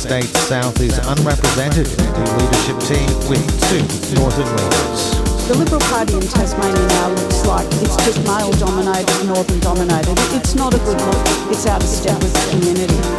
States south is unrepresented in the leadership team with two northern leaders. The Liberal Party in Tasmania now looks like it's just male dominated, northern dominated. It's not a good look. It's out of step with the community.